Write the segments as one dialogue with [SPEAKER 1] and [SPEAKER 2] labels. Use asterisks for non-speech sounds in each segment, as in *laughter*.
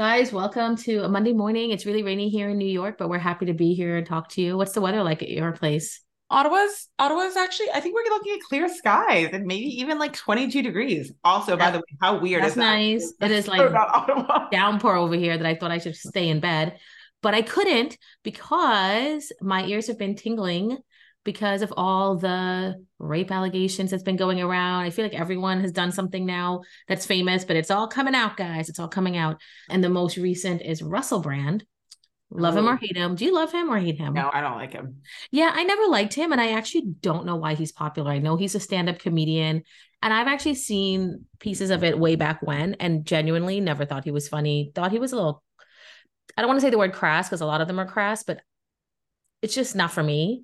[SPEAKER 1] Guys, welcome to a Monday morning. It's really rainy here in New York, but we're happy to be here and talk to you. What's the weather like at your place?
[SPEAKER 2] Ottawa's Ottawa's actually I think we're looking at clear skies and maybe even like 22 degrees. Also, by the way, how weird
[SPEAKER 1] That's
[SPEAKER 2] is that?
[SPEAKER 1] nice. It is like
[SPEAKER 2] Ottawa. *laughs*
[SPEAKER 1] downpour over here that I thought I should stay in bed, but I couldn't because my ears have been tingling because of all the rape allegations that's been going around. I feel like everyone has done something now that's famous, but it's all coming out, guys. It's all coming out. And the most recent is Russell Brand. Love him or
[SPEAKER 2] Oh.
[SPEAKER 1] hate him. Do you love him or hate him?
[SPEAKER 2] No, I don't like him.
[SPEAKER 1] Yeah, I never liked him, and I actually don't know why he's popular. I know he's a stand-up comedian, and I've actually seen pieces of it way back when, and genuinely never thought he was funny. Thought he was a little. I don't want to say the word crass because a lot of them are crass, but it's just not for me.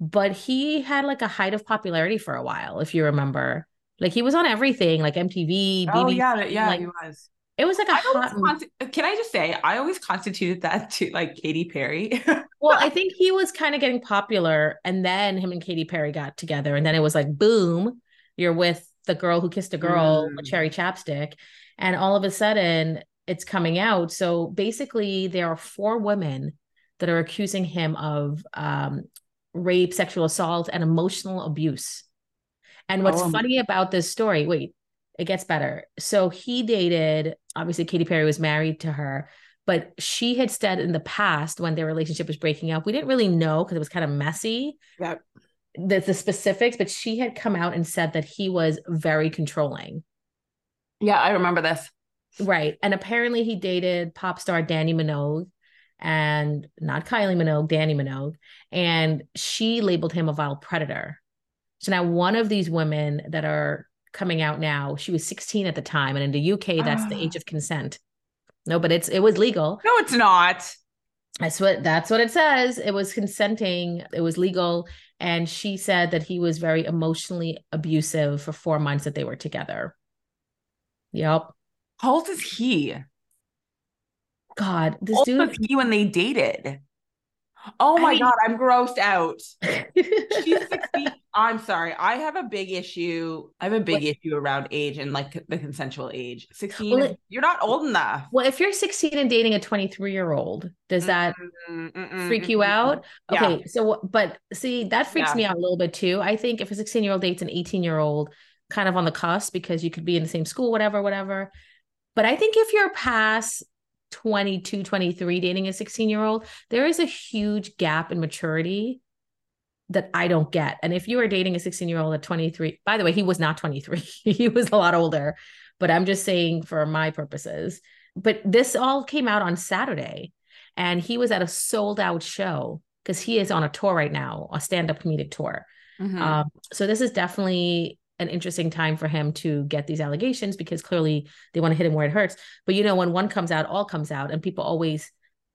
[SPEAKER 1] But he had like a height of popularity for a while, if you remember. Like he was on everything, like MTV,
[SPEAKER 2] Oh yeah, yeah,
[SPEAKER 1] like
[SPEAKER 2] he was.
[SPEAKER 1] it was like a
[SPEAKER 2] I
[SPEAKER 1] hot.
[SPEAKER 2] can I just say I always constituted that to like Katy Perry. *laughs*
[SPEAKER 1] Well, I think he was kind of getting popular, and then him and Katy Perry got together, and then it was like, boom, you're with the girl who kissed a girl with
[SPEAKER 2] Mm.
[SPEAKER 1] cherry chapstick, and all of a sudden it's coming out. So basically, there are four women that are accusing him of um, rape, sexual assault, and emotional abuse. And what's
[SPEAKER 2] Oh.
[SPEAKER 1] funny about this story, wait, it gets better. So he dated, obviously, Katy Perry was married to her, but she had said in the past when their relationship was breaking up, we didn't really know because it was kind of messy,
[SPEAKER 2] yeah.
[SPEAKER 1] the, the specifics, but she had come out and said that he was very controlling.
[SPEAKER 2] Yeah, I remember this.
[SPEAKER 1] Right. And apparently he dated pop star Dannii Minogue and not Kylie Minogue, Dannii Minogue. And she labeled him a vile predator. So now one of these women that are coming out now, she was 16 at the time. And in the UK, that's the
[SPEAKER 2] Ah.
[SPEAKER 1] age of consent. No, but it's it was legal.
[SPEAKER 2] No, it's not.
[SPEAKER 1] That's what that's what it says. It was consenting, it was legal. And she said that he was very emotionally abusive for four months that they were together. Yep.
[SPEAKER 2] How old is he?
[SPEAKER 1] God, this
[SPEAKER 2] old
[SPEAKER 1] dude
[SPEAKER 2] he when they dated? Oh
[SPEAKER 1] I
[SPEAKER 2] my
[SPEAKER 1] mean-
[SPEAKER 2] god, I'm grossed out. *laughs* She's 60. I'm sorry. I have a big issue. I have a big issue around age and like the consensual age. 16,
[SPEAKER 1] Well,
[SPEAKER 2] you're not old enough.
[SPEAKER 1] Well, if you're 16 and dating a 23 year old, does that
[SPEAKER 2] Mm, mm, mm,
[SPEAKER 1] freak you out?
[SPEAKER 2] Yeah.
[SPEAKER 1] Okay, so but see, that freaks
[SPEAKER 2] Yeah.
[SPEAKER 1] me out a little bit too. I think if a 16 year old dates an 18 year old, kind of on the cusp because you could be in the same school, whatever, whatever. But I think if you're past 22, 23 dating a 16 year old, there is a huge gap in maturity that I don't get. And if you are dating a 16 year old at 23, by the way, he was not 23, *laughs* he was a lot older, but I'm just saying for my purposes. But this all came out on Saturday, and he was at a sold out show because he is on a tour right now, a stand up comedic tour.
[SPEAKER 2] Mhm.
[SPEAKER 1] Um, so this is definitely an interesting time for him to get these allegations because clearly they want to hit him where it hurts. But you know, when one comes out, all comes out, and people always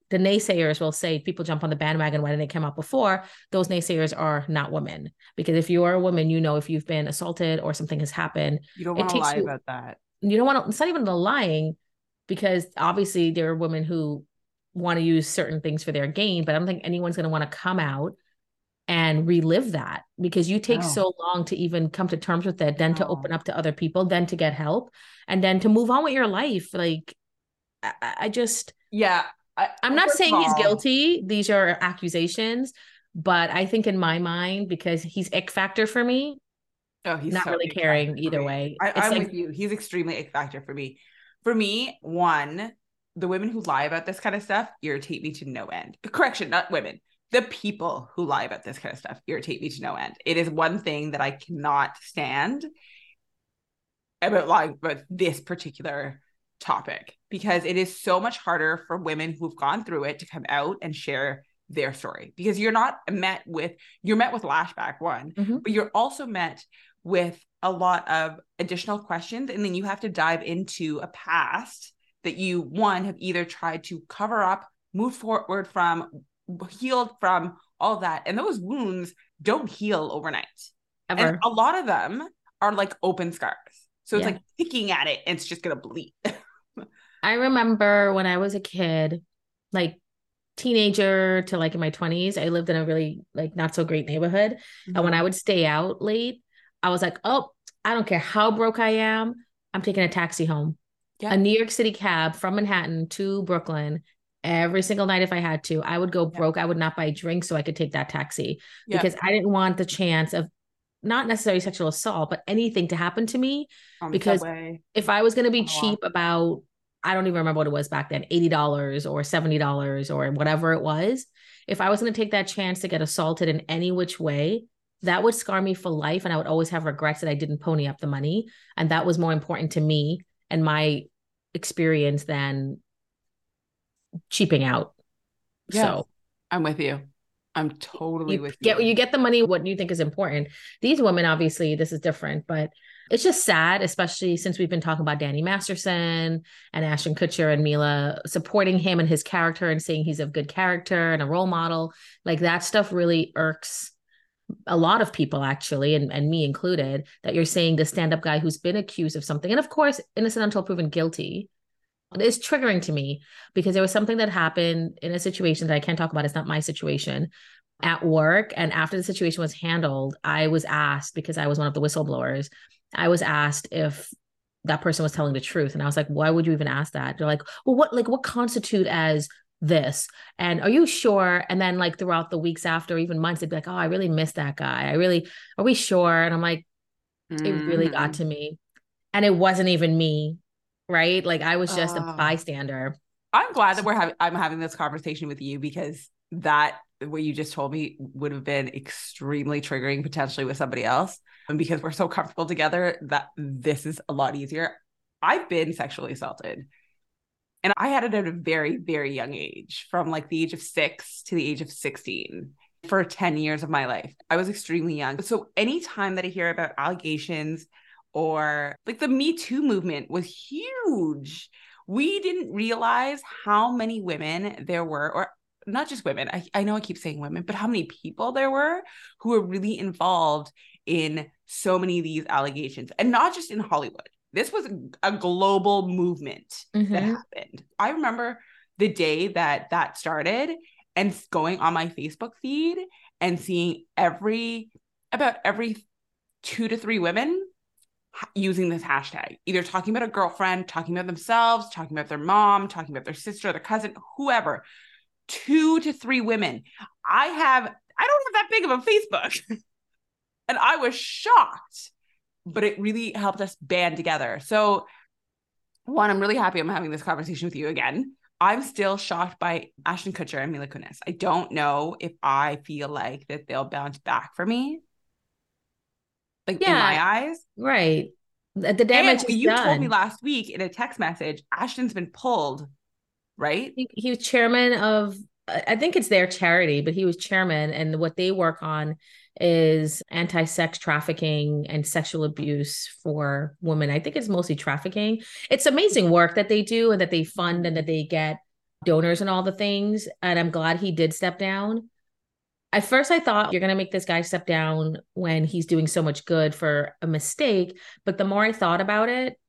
[SPEAKER 1] the naysayers will say people jump on the bandwagon didn't they come out before those naysayers are not women because if you are a woman you know if you've been assaulted or something has happened
[SPEAKER 2] you don't want to lie
[SPEAKER 1] you-
[SPEAKER 2] about that.
[SPEAKER 1] you don't want to it's not even the lying because obviously there are women who want to use certain things for their gain but i don't think anyone's going to want to come out and relive that because you take
[SPEAKER 2] No.
[SPEAKER 1] so long to even come to terms with it then to open oh. up to other people then to get help and then to move on with your life like i, I- just
[SPEAKER 2] Yeah. I,
[SPEAKER 1] i'm not saying he's guilty these are accusations but i think in my mind because he's ick factor for me
[SPEAKER 2] Oh, he's
[SPEAKER 1] not
[SPEAKER 2] so
[SPEAKER 1] really caring either way
[SPEAKER 2] I, i'm
[SPEAKER 1] like-
[SPEAKER 2] with you. He's extremely ick factor for me. For me, one, the women who lie about this kind of stuff irritate me to no end. Correction, not women. The people who lie about this kind of stuff irritate me to no end. It is one thing that I cannot stand about lying about this particular topic because it is so much harder for women who've gone through it to come out and share their story because you're not met with you're met with lashback one
[SPEAKER 1] Mhm.
[SPEAKER 2] but you're also met with a lot of additional questions and then you have to dive into a past that you one have either tried to cover up move forward from healed from all that and those wounds don't heal overnight
[SPEAKER 1] ever
[SPEAKER 2] and a lot of them are like open scars so it's
[SPEAKER 1] Yeah.
[SPEAKER 2] like picking at it and it's just gonna bleed *laughs*
[SPEAKER 1] I remember when I was a kid, like teenager to like in my 20s, I lived in a really like not so great neighborhood. And when mm-hmm. I would stay out late, I was like, oh, I don't care how broke I am, I'm taking a taxi home. yeah. a New York City cab from Manhattan to Brooklyn every single night if I had to. I would go broke. I would not buy drinks so I could take that taxi because I didn't want the chance of not necessarily sexual assault, but anything to happen to me. because subway. if I was going to be cheap about, I don't even remember what it was back then, $80 or $70 or whatever it was. If I was going to take that chance to get assaulted in any which way, that would scar me for life. And I would always have regrets that I didn't pony up the money. And that was more important to me and my experience than cheaping out. Yeah, so
[SPEAKER 2] I'm with you. I'm totally
[SPEAKER 1] you
[SPEAKER 2] with
[SPEAKER 1] get, you. You get the money, what you think is important. These women, obviously, this is different, but it's just sad, especially since we've been talking about Danny Masterson and Ashton Kutcher and Mila supporting him and his character and saying he's a good character and a role model. Like that stuff really irks a lot of people actually and, and me included that you're saying the stand-up guy who's been accused of something and of course innocent until proven guilty is triggering to me because there was something that happened in a situation that I can't talk about. It's not my situation at work. And after the situation was handled, I was asked because I was one of the whistleblowers, I was asked if that person was telling the truth. And I was like, why would you even ask that? They're like, well, what like what constitute as this? And are you sure? And then like throughout the weeks after, even months, they'd be like, oh, I really miss that guy. I really, are we sure? And I'm like, mm-hmm. it really got mm. to me. And it wasn't even me right? Like I was just uh, a bystander.
[SPEAKER 2] I'm glad that we're having I'm having this conversation with you because that what you just told me would have been extremely triggering potentially with somebody else. And because we're so comfortable together, that this is a lot easier. I've been sexually assaulted. And I had it at a very, very young age, from like the age of six to the age of 16 for 10 years of my life. I was extremely young. So anytime that I hear about allegations or like the Me Too movement was huge. We didn't realize how many women there were, or not just women. I, I know I keep saying women, but how many people there were who were really involved in so many of these allegations and not just in Hollywood. This was a global movement mm-hmm. that happened. I remember the day that that started and going on my Facebook feed and seeing every about every two to three women using this hashtag, either talking about a girlfriend, talking about themselves, talking about their mom, talking about their sister, their cousin, whoever. Two to three women. I have, I don't have that big of a Facebook. *laughs* and I was shocked, but it really helped us band together. So, one, I'm really happy I'm having this conversation with you again. I'm still shocked by Ashton Kutcher and Mila Kunis. I don't know if I feel like that they'll bounce back for me like yeah, in my eyes.
[SPEAKER 1] Right. The damage and
[SPEAKER 2] you
[SPEAKER 1] done.
[SPEAKER 2] told me last week in a text message, Ashton's been pulled, right?
[SPEAKER 1] He, he was chairman of I think it's their charity, but he was chairman, and what they work on is anti-sex trafficking and sexual abuse for women. I think it's mostly trafficking. It's amazing work that they do and that they fund and that they get donors and all the things. And I'm glad he did step down at first I thought you're going to make this guy step down when he's doing so much good for a mistake. But the more I thought about it,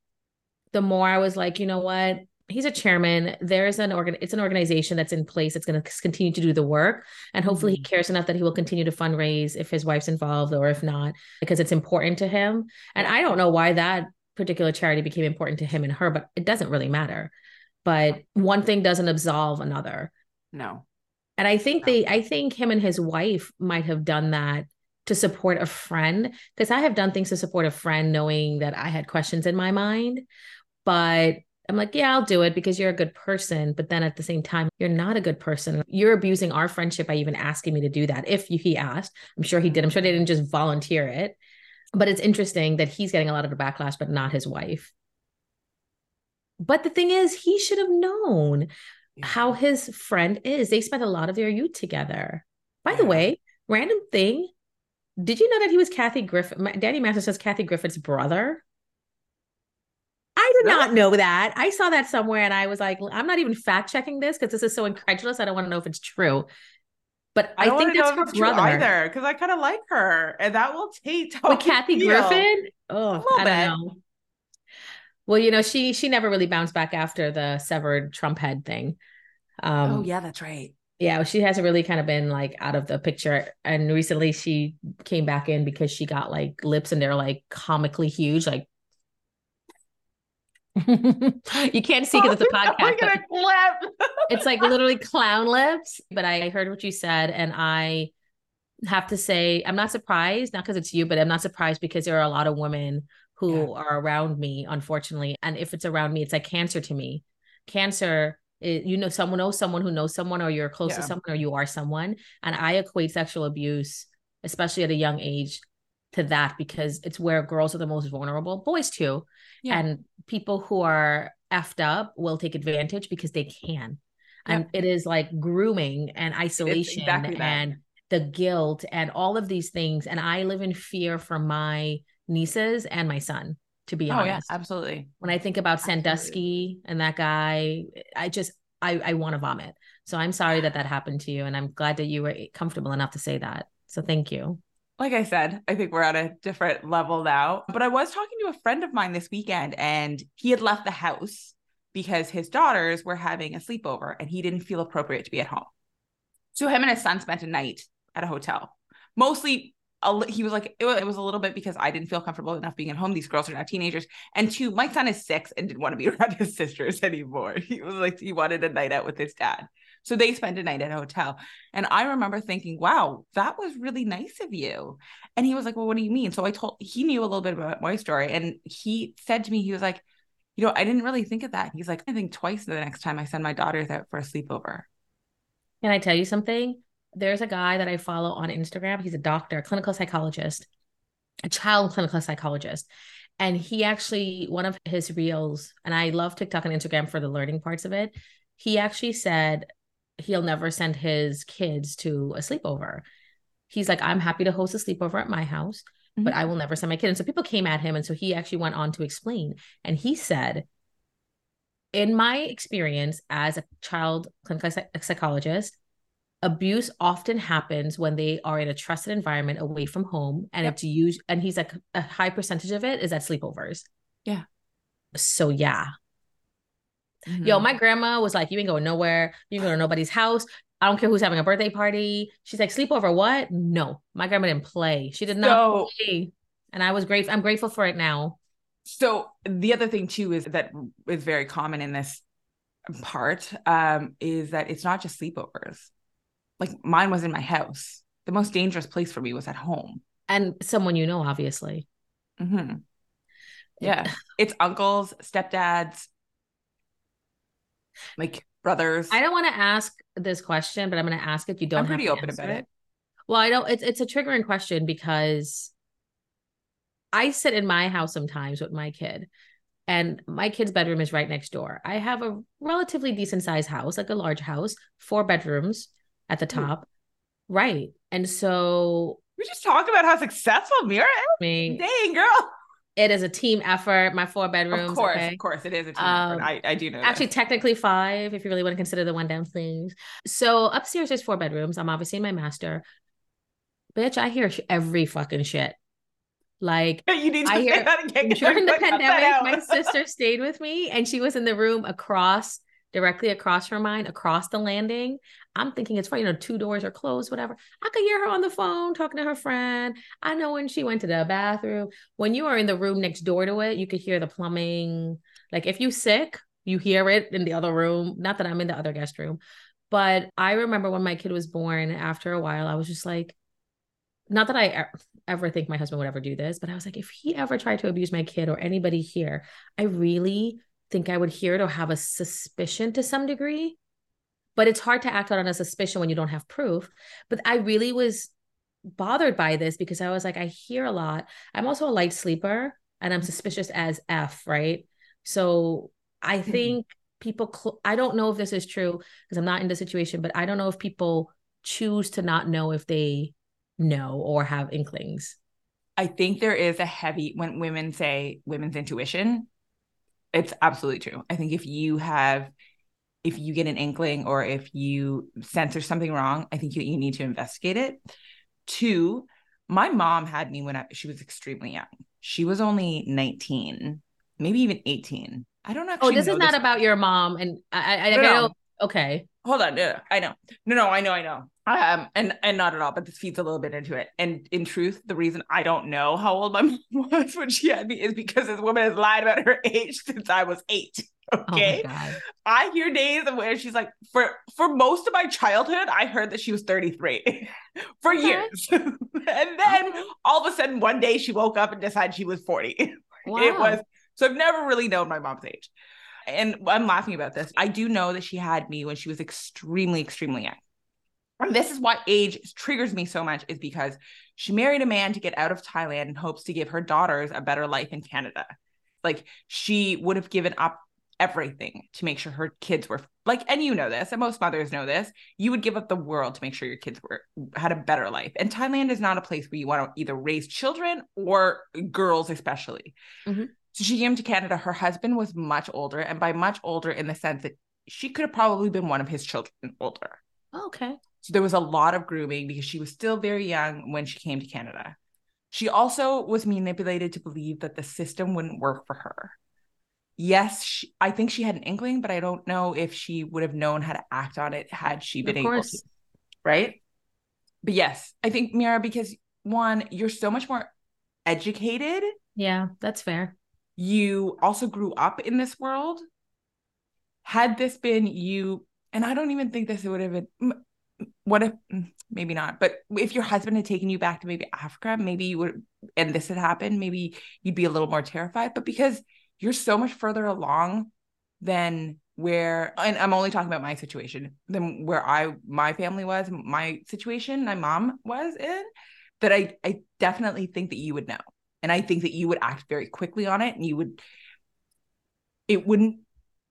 [SPEAKER 1] the more I was like, you know what? He's a chairman. There's an organ. It's an organization that's in place that's going to continue to do the work, and hopefully mm-hmm. he cares enough that he will continue to fundraise if his wife's involved or if not, because it's important to him. And I don't know why that particular charity became important to him and her, but it doesn't really matter. But one thing doesn't absolve another.
[SPEAKER 2] No.
[SPEAKER 1] And I think they, I think him and his wife might have done that to support a friend because I have done things to support a friend knowing that I had questions in my mind. But I'm like, yeah, I'll do it because you're a good person. But then at the same time, you're not a good person. You're abusing our friendship by even asking me to do that. If he asked, I'm sure he did. I'm sure they didn't just volunteer it. But it's interesting that he's getting a lot of the backlash, but not his wife. But the thing is, he should have known how his friend is. They spent a lot of their youth together. By yeah. the way, random thing. Did you know that he was Kathy Griffin? Danny Masterson's Kathy Griffin's brother. I did really? not know that. I saw that somewhere and I was like, I'm not even fact checking this because this is so incredulous. I don't want to know if it's true. But I, I think that's her brother
[SPEAKER 2] either because I kind of like her, and that will *laughs* take
[SPEAKER 1] with Kathy. Griffin. Oh, I don't bit. know. Well, you know, she she never really bounced back after the severed Trump head thing.
[SPEAKER 2] Um, oh yeah, that's right.
[SPEAKER 1] Yeah, she hasn't really kind of been like out of the picture. And recently she came back in because she got like lips and they're like comically huge. Like *laughs* you can't see because it's a podcast.
[SPEAKER 2] Look a clip.
[SPEAKER 1] it's like literally clown lips. But I heard what you said, and I have to say, I'm not surprised, not because it's you, but I'm not surprised because there are a lot of women who yeah. are around me, unfortunately. And if it's around me, it's like cancer to me. Cancer, it, you know, someone knows someone who knows someone, or you're close yeah. to someone, or you are someone. And I equate sexual abuse, especially at a young age, to that because it's where girls are the most vulnerable, boys too. Yeah. And people who are effed up will take advantage because they can. And it is like grooming and isolation exactly and the guilt and all of these things. And I live in fear for my nieces and my son, to be oh, honest.
[SPEAKER 2] Yeah, absolutely.
[SPEAKER 1] When I think about absolutely. Sandusky and that guy, I just, I, I want to vomit. So I'm sorry that that happened to you. And I'm glad that you were comfortable enough to say that. So thank you.
[SPEAKER 2] Like I said, I think we're at a different level now. But I was talking to a friend of mine this weekend and he had left the house because his daughters were having a sleepover and he didn't feel appropriate to be at home. So him and his son spent a night at a hotel. Mostly, he was like, it was a little bit because I didn't feel comfortable enough being at home. These girls are now teenagers. And two, my son is six and didn't want to be *laughs* around his sisters anymore. He was like, he wanted a night out with his dad. So they spent a night at a hotel. And I remember thinking, wow, that was really nice of you. And he was like, well, what do you mean? So I told, he knew a little bit about my story. And he said to me, he was like, you know, I didn't really think of that. He's like, I think twice the next time I send my daughters out for a sleepover.
[SPEAKER 1] Can I tell you something? There's a guy that I follow on Instagram. He's a doctor, a clinical psychologist, a child clinical psychologist. And he actually, one of his reels, and I love TikTok and Instagram for the learning parts of it. He actually said he'll never send his kids to a sleepover. He's like, I'm happy to host a sleepover at my house, mm-hmm. but I will never send my kid. And so people came at him. And so he actually went on to explain. And he said, in my experience as a child clinical psychologist, abuse often happens when they are in a trusted environment away from home and yep. it's used and he's like a high percentage of it is at sleepovers
[SPEAKER 2] yeah
[SPEAKER 1] so yeah mm-hmm. yo my grandma was like you ain't going nowhere you ain't going to nobody's house I don't care who's having a birthday party. She's like, sleepover, what? No, my grandma didn't play. She did not so, play. And I was grateful. I'm grateful for it now.
[SPEAKER 2] So the other thing too is that is very common in this part um, is that it's not just sleepovers like mine was in my house. The most dangerous place for me was at home.
[SPEAKER 1] And someone you know, obviously.
[SPEAKER 2] Mm-hmm. Yeah. *laughs* it's uncles, stepdads, like brothers.
[SPEAKER 1] I don't want to ask this question, but I'm going to ask it. You don't I'm pretty open about it. it. Well, I don't, it's, it's a triggering question because I sit in my house sometimes with my kid and my kid's bedroom is right next door. I have a relatively decent sized house, like a large house, four bedrooms at the top. Ooh. Right. And so
[SPEAKER 2] we just talk about how successful Meera is.
[SPEAKER 1] Me,
[SPEAKER 2] dang girl.
[SPEAKER 1] It is a team effort. My four bedrooms.
[SPEAKER 2] Of course, okay? of course, it is a team um, effort. I, I do know.
[SPEAKER 1] Actually, technically five, if you really want to consider the one downstairs. So upstairs there's four bedrooms. I'm obviously in my master. Bitch, I hear every fucking shit. Like *laughs*
[SPEAKER 2] you need to I hear, that again.
[SPEAKER 1] During *laughs* the pandemic, my sister stayed with me, and she was in the room across directly across from mine, across the landing. I'm thinking it's fine, you know, two doors are closed, whatever. I could hear her on the phone talking to her friend. I know when she went to the bathroom. When you are in the room next door to it, you could hear the plumbing. Like if you sick, you hear it in the other room. Not that I'm in the other guest room, but I remember when my kid was born. After a while, I was just like, not that I ever think my husband would ever do this, but I was like, if he ever tried to abuse my kid or anybody here, I really think I would hear it or have a suspicion to some degree. But it's hard to act out on a suspicion when you don't have proof. But I really was bothered by this because I was like, I hear a lot. I'm also a light sleeper and I'm suspicious as F, right? So I mm-hmm. think people, cl- I don't know if this is true because I'm not in the situation, but I don't know if people choose to not know if they know or have inklings.
[SPEAKER 2] I think there is a heavy, when women say women's intuition, it's absolutely true. I think if you have if you get an inkling or if you sense there's something wrong, I think you, you need to investigate it. Two, my mom had me when I, she was extremely young. She was only 19, maybe even 18. I don't know.
[SPEAKER 1] Oh, this is not about your mom. And I, I, I no, know. Okay.
[SPEAKER 2] Hold on. No, I know. No, no, I know, I know. Um, and and not at all, but this feeds a little bit into it. And in truth, the reason I don't know how old my *laughs* mom was when she had me is because this woman has lied about her age since I was eight. *laughs* Okay.
[SPEAKER 1] Oh
[SPEAKER 2] I hear days of where she's like, for for most of my childhood, I heard that she was 33 *laughs* for okay. years. and then okay. all of a sudden one day she woke up and decided she was 40. Wow. It was so I've never really known my mom's age. And I'm laughing about this. I do know that she had me when she was extremely, extremely young. And this is why age triggers me so much, is because she married a man to get out of Thailand and hopes to give her daughters a better life in Canada. Like she would have given up everything to make sure her kids were like and you know this and most mothers know this you would give up the world to make sure your kids were had a better life and thailand is not a place where you want to either raise children or girls especially mm-hmm. So she came to canada her husband was much older and by much older in the sense that she could have probably been one of his children older
[SPEAKER 1] okay
[SPEAKER 2] so there was a lot of grooming because she was still very young when she came to canada she also was manipulated to believe that the system wouldn't work for her yes, she, I think she had an inkling, but I don't know if she would have known how to act on it had she been able to. Right. But yes, I think Meera, because one, you're so much more educated.
[SPEAKER 1] Yeah, that's fair.
[SPEAKER 2] You also grew up in this world. Had this been you, and I don't even think this would have been what if mm, maybe not but if your husband had taken you back to maybe africa maybe you would and this had happened maybe you'd be a little more terrified but because you're so much further along than where and I'm only talking about my situation than where I my family was, my situation, my mom was in, that I I definitely think that you would know. And I think that you would act very quickly on it and you would it wouldn't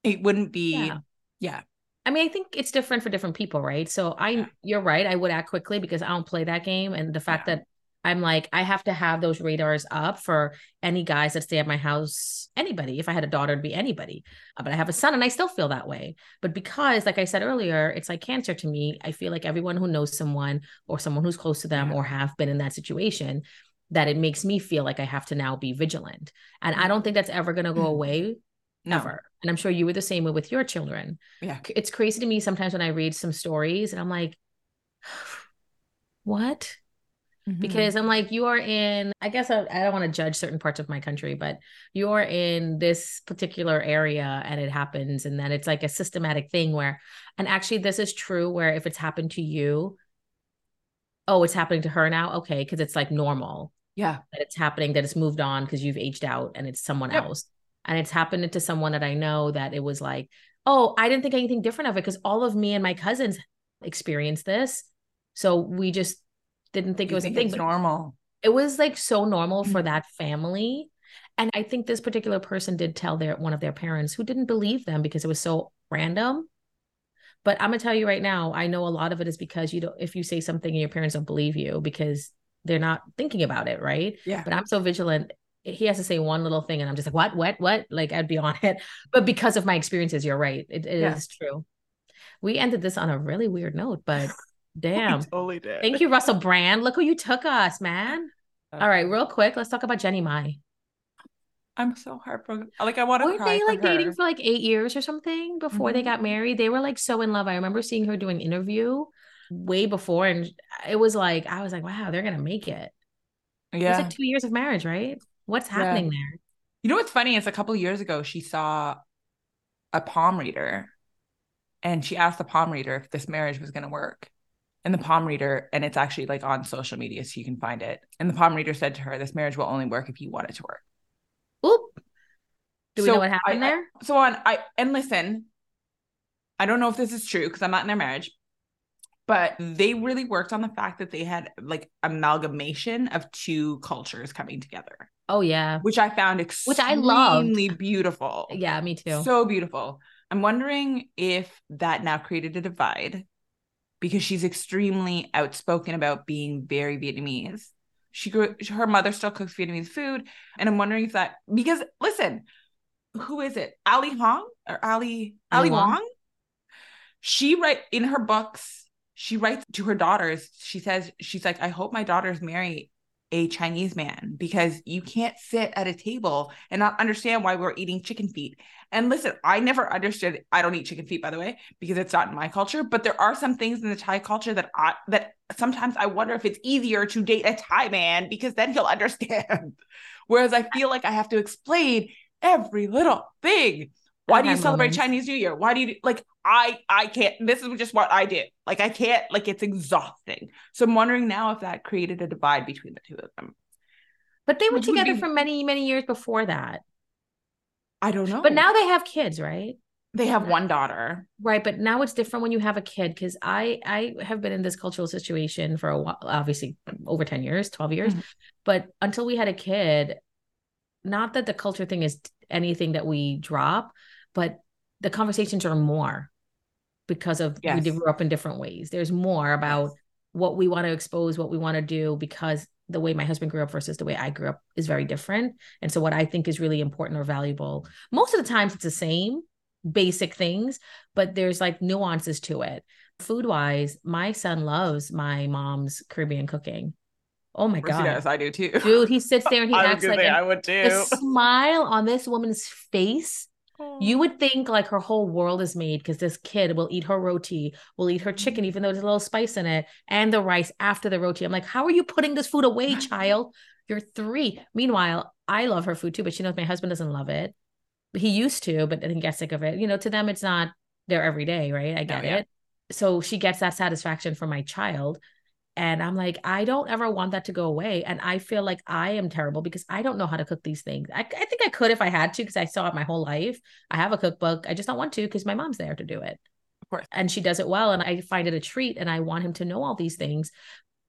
[SPEAKER 2] it wouldn't be yeah. yeah.
[SPEAKER 1] I mean, I think it's different for different people, right? So I yeah. you're right, I would act quickly because I don't play that game and the fact yeah. that I'm like, I have to have those radars up for any guys that stay at my house, anybody. If I had a daughter, it'd be anybody. Uh, but I have a son and I still feel that way. But because, like I said earlier, it's like cancer to me, I feel like everyone who knows someone or someone who's close to them or have been in that situation, that it makes me feel like I have to now be vigilant. And I don't think that's ever going to go mm. away. No. Ever. And I'm sure you were the same way with your children.
[SPEAKER 2] Yeah.
[SPEAKER 1] It's crazy to me sometimes when I read some stories and I'm like, what? Mm-hmm. Because I'm like, you are in, I guess I, I don't want to judge certain parts of my country, but you're in this particular area and it happens. And then it's like a systematic thing where, and actually, this is true where if it's happened to you, oh, it's happening to her now. Okay. Cause it's like normal.
[SPEAKER 2] Yeah.
[SPEAKER 1] That it's happening, that it's moved on because you've aged out and it's someone yep. else. And it's happened to someone that I know that it was like, oh, I didn't think anything different of it because all of me and my cousins experienced this. So we just didn't think you it was think a thing.
[SPEAKER 2] It's normal.
[SPEAKER 1] It was like so normal for mm-hmm. that family. And I think this particular person did tell their one of their parents who didn't believe them because it was so random. But I'm gonna tell you right now, I know a lot of it is because you don't if you say something and your parents don't believe you because they're not thinking about it, right?
[SPEAKER 2] Yeah.
[SPEAKER 1] But I'm so vigilant. He has to say one little thing, and I'm just like, what, what, what? Like I'd be on it. But because of my experiences, you're right. It, it yeah. is true. We ended this on a really weird note, but *laughs* Damn.
[SPEAKER 2] totally did.
[SPEAKER 1] Thank you, Russell Brand. Look who you took us, man. Uh, All right, real quick, let's talk about Jeannie Mai.
[SPEAKER 2] I'm so heartbroken. Like I want to.
[SPEAKER 1] Were they like dating for like eight years or something before mm-hmm. they got married? They were like so in love. I remember seeing her do an interview way before, and it was like I was like, wow, they're gonna make it. Yeah, it like two years of marriage, right? What's happening yeah. there?
[SPEAKER 2] You know what's funny is a couple years ago she saw a palm reader, and she asked the palm reader if this marriage was gonna work, and the palm reader, and it's actually like on social media, so you can find it. And the palm reader said to her, "This marriage will only work if you want it to work."
[SPEAKER 1] Oop. Do we so know what happened
[SPEAKER 2] I,
[SPEAKER 1] there?
[SPEAKER 2] so on, I and listen, I don't know if this is true because I'm not in their marriage, but they really worked on the fact that they had like amalgamation of two cultures coming together.
[SPEAKER 1] Oh yeah,
[SPEAKER 2] which I found extremely which I loved. beautiful.
[SPEAKER 1] Yeah, me too.
[SPEAKER 2] So beautiful. I'm wondering if that now created a divide because she's extremely outspoken about being very Vietnamese. She grew her mother still cooks Vietnamese food. And I'm wondering if that because listen, who is it? Ali Hong or Ali Ali, Ali Wong? Wong? She write in her books, she writes to her daughters, she says, she's like, I hope my daughters marry a Chinese man because you can't sit at a table and not understand why we're eating chicken feet. And listen, I never understood I don't eat chicken feet by the way because it's not in my culture, but there are some things in the Thai culture that I that sometimes I wonder if it's easier to date a Thai man because then he'll *laughs* understand. Whereas I feel like I have to explain every little thing. Why do you celebrate moments. Chinese New Year? Why do you like I I can't this is just what I did. Like I can't like it's exhausting. So I'm wondering now if that created a divide between the two of them.
[SPEAKER 1] But they were Which together be... for many many years before that.
[SPEAKER 2] I don't know.
[SPEAKER 1] But now they have kids, right?
[SPEAKER 2] They have one daughter.
[SPEAKER 1] Right, but now it's different when you have a kid cuz I I have been in this cultural situation for a while obviously over 10 years, 12 years. Mm-hmm. But until we had a kid, not that the culture thing is anything that we drop, but the conversations are more because of yes. we grew up in different ways. There's more about yes. what we want to expose, what we want to do, because the way my husband grew up versus the way I grew up is very different. And so, what I think is really important or valuable, most of the times it's the same basic things, but there's like nuances to it. Food wise, my son loves my mom's Caribbean cooking. Oh my god,
[SPEAKER 2] yes, I do too,
[SPEAKER 1] dude. He sits *laughs* there and he acts like
[SPEAKER 2] I would too.
[SPEAKER 1] The smile on this woman's face you would think like her whole world is made because this kid will eat her roti, will eat her chicken, mm-hmm. even though there's a little spice in it, and the rice after the roti. I'm like, how are you putting this food away, *laughs* child? You're three. Meanwhile, I love her food too, but she knows my husband doesn't love it. He used to, but then he gets sick of it. You know, to them, it's not their everyday, right? I get yeah. it. So she gets that satisfaction from my child. And I'm like, I don't ever want that to go away. And I feel like I am terrible because I don't know how to cook these things. I, I think I could if I had to because I saw it my whole life. I have a cookbook. I just don't want to because my mom's there to do it.
[SPEAKER 2] Of course.
[SPEAKER 1] And she does it well. And I find it a treat and I want him to know all these things.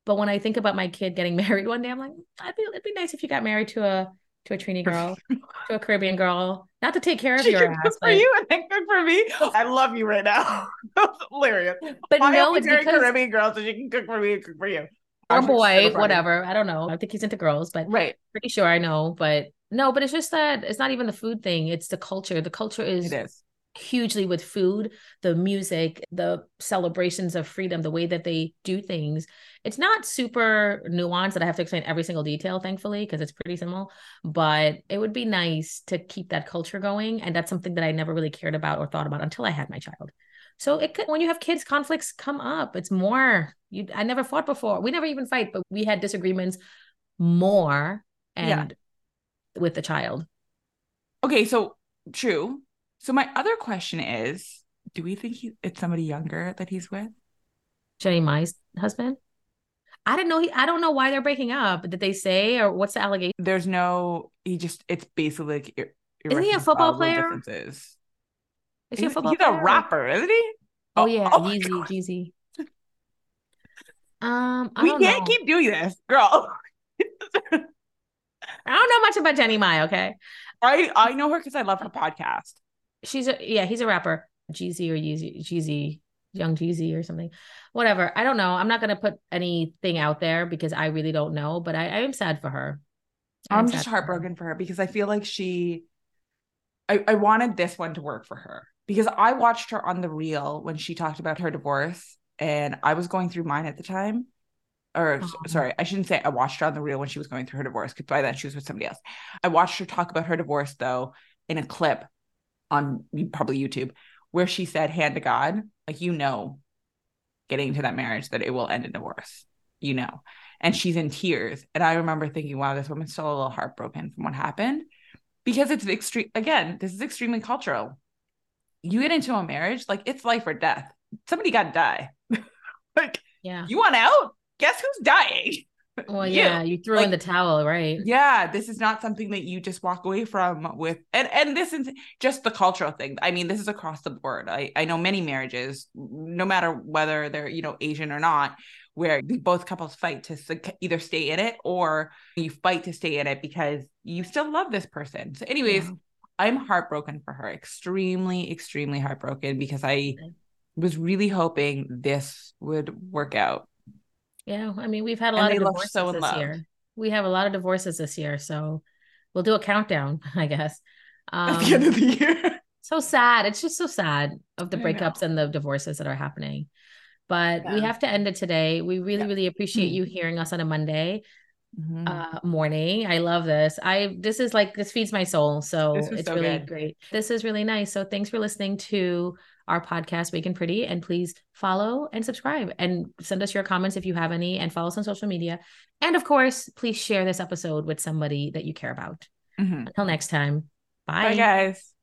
[SPEAKER 1] But when I think about my kid getting *laughs* married one day, I'm like, I'd be, it'd be nice if you got married to a to a Trini girl, *laughs* to a Caribbean girl, not to take care of she your ass.
[SPEAKER 2] Cook for you and then cook for me. *laughs* I love you right now. *laughs* Hilarious.
[SPEAKER 1] But I no, it's because
[SPEAKER 2] Caribbean girl so she can cook for me and cook for you.
[SPEAKER 1] Or boy, whatever. I don't know. I think he's into girls, but
[SPEAKER 2] right.
[SPEAKER 1] Pretty sure I know. But no, but it's just that it's not even the food thing. It's the culture. The culture is,
[SPEAKER 2] it is
[SPEAKER 1] hugely with food, the music, the celebrations of freedom, the way that they do things. It's not super nuanced that I have to explain every single detail, thankfully, because it's pretty simple. But it would be nice to keep that culture going. And that's something that I never really cared about or thought about until I had my child. So it could when you have kids, conflicts come up. It's more you I never fought before. We never even fight, but we had disagreements more and yeah. with the child.
[SPEAKER 2] Okay, so true. So my other question is, do we think he, it's somebody younger that he's with?
[SPEAKER 1] Jeannie Mai's husband? I didn't know he I don't know why they're breaking up. Did they say or what's the allegation?
[SPEAKER 2] There's no he just it's basically like ir-
[SPEAKER 1] Isn't he a football player? Differences.
[SPEAKER 2] Is he a football he's player? a rapper, isn't he?
[SPEAKER 1] Oh, oh yeah, oh Yeezy, Jeezy. *laughs* Um, I
[SPEAKER 2] we can't
[SPEAKER 1] know.
[SPEAKER 2] keep doing this, girl.
[SPEAKER 1] I don't know much about Jeannie Mai. Okay,
[SPEAKER 2] I I know her because I love her podcast.
[SPEAKER 1] She's a yeah, he's a rapper, Jeezy or Yeezy, Jeezy, Young Jeezy or something. Whatever. I don't know. I'm not gonna put anything out there because I really don't know. But I, I am sad for her.
[SPEAKER 2] I'm, I'm just heartbroken for her. for her because I feel like she. I, I wanted this one to work for her because I watched her on the real when she talked about her divorce and I was going through mine at the time. Or oh. sorry, I shouldn't say I watched her on the real when she was going through her divorce because by then she was with somebody else. I watched her talk about her divorce though in a clip on probably YouTube where she said, hand to God, like, you know, getting into that marriage that it will end in divorce, you know. And she's in tears. And I remember thinking, wow, this woman's still a little heartbroken from what happened because it's extreme. Again, this is extremely cultural you get into a marriage, like it's life or death. Somebody got to die. *laughs* like,
[SPEAKER 1] yeah,
[SPEAKER 2] you want out? Guess who's dying?
[SPEAKER 1] Well, *laughs* you. yeah, you threw like, in the towel, right?
[SPEAKER 2] Yeah, this is not something that you just walk away from with, and and this is just the cultural thing. I mean, this is across the board. I I know many marriages, no matter whether they're you know Asian or not, where both couples fight to either stay in it or you fight to stay in it because you still love this person. So, anyways, yeah. I'm heartbroken for her, extremely, extremely heartbroken because I was really hoping this would work out.
[SPEAKER 1] Yeah, I mean, we've had a lot of divorces so this love. year. We have a lot of divorces this year, so we'll do a countdown, *laughs* I guess.
[SPEAKER 2] Um, At the end of the year. *laughs*
[SPEAKER 1] so sad. It's just so sad of the breakups and the divorces that are happening. But yeah. we have to end it today. We really, yeah. really appreciate you hearing us on a Monday mm-hmm. uh, morning. I love this. I this is like this feeds my soul. So it's so really good. great. This is really nice. So thanks for listening to our podcast, Woke & Pretty, and please follow and subscribe and send us your comments if you have any, and follow us on social media. And of course, please share this episode with somebody that you care about. Mm-hmm. Until next time, bye,
[SPEAKER 2] bye guys.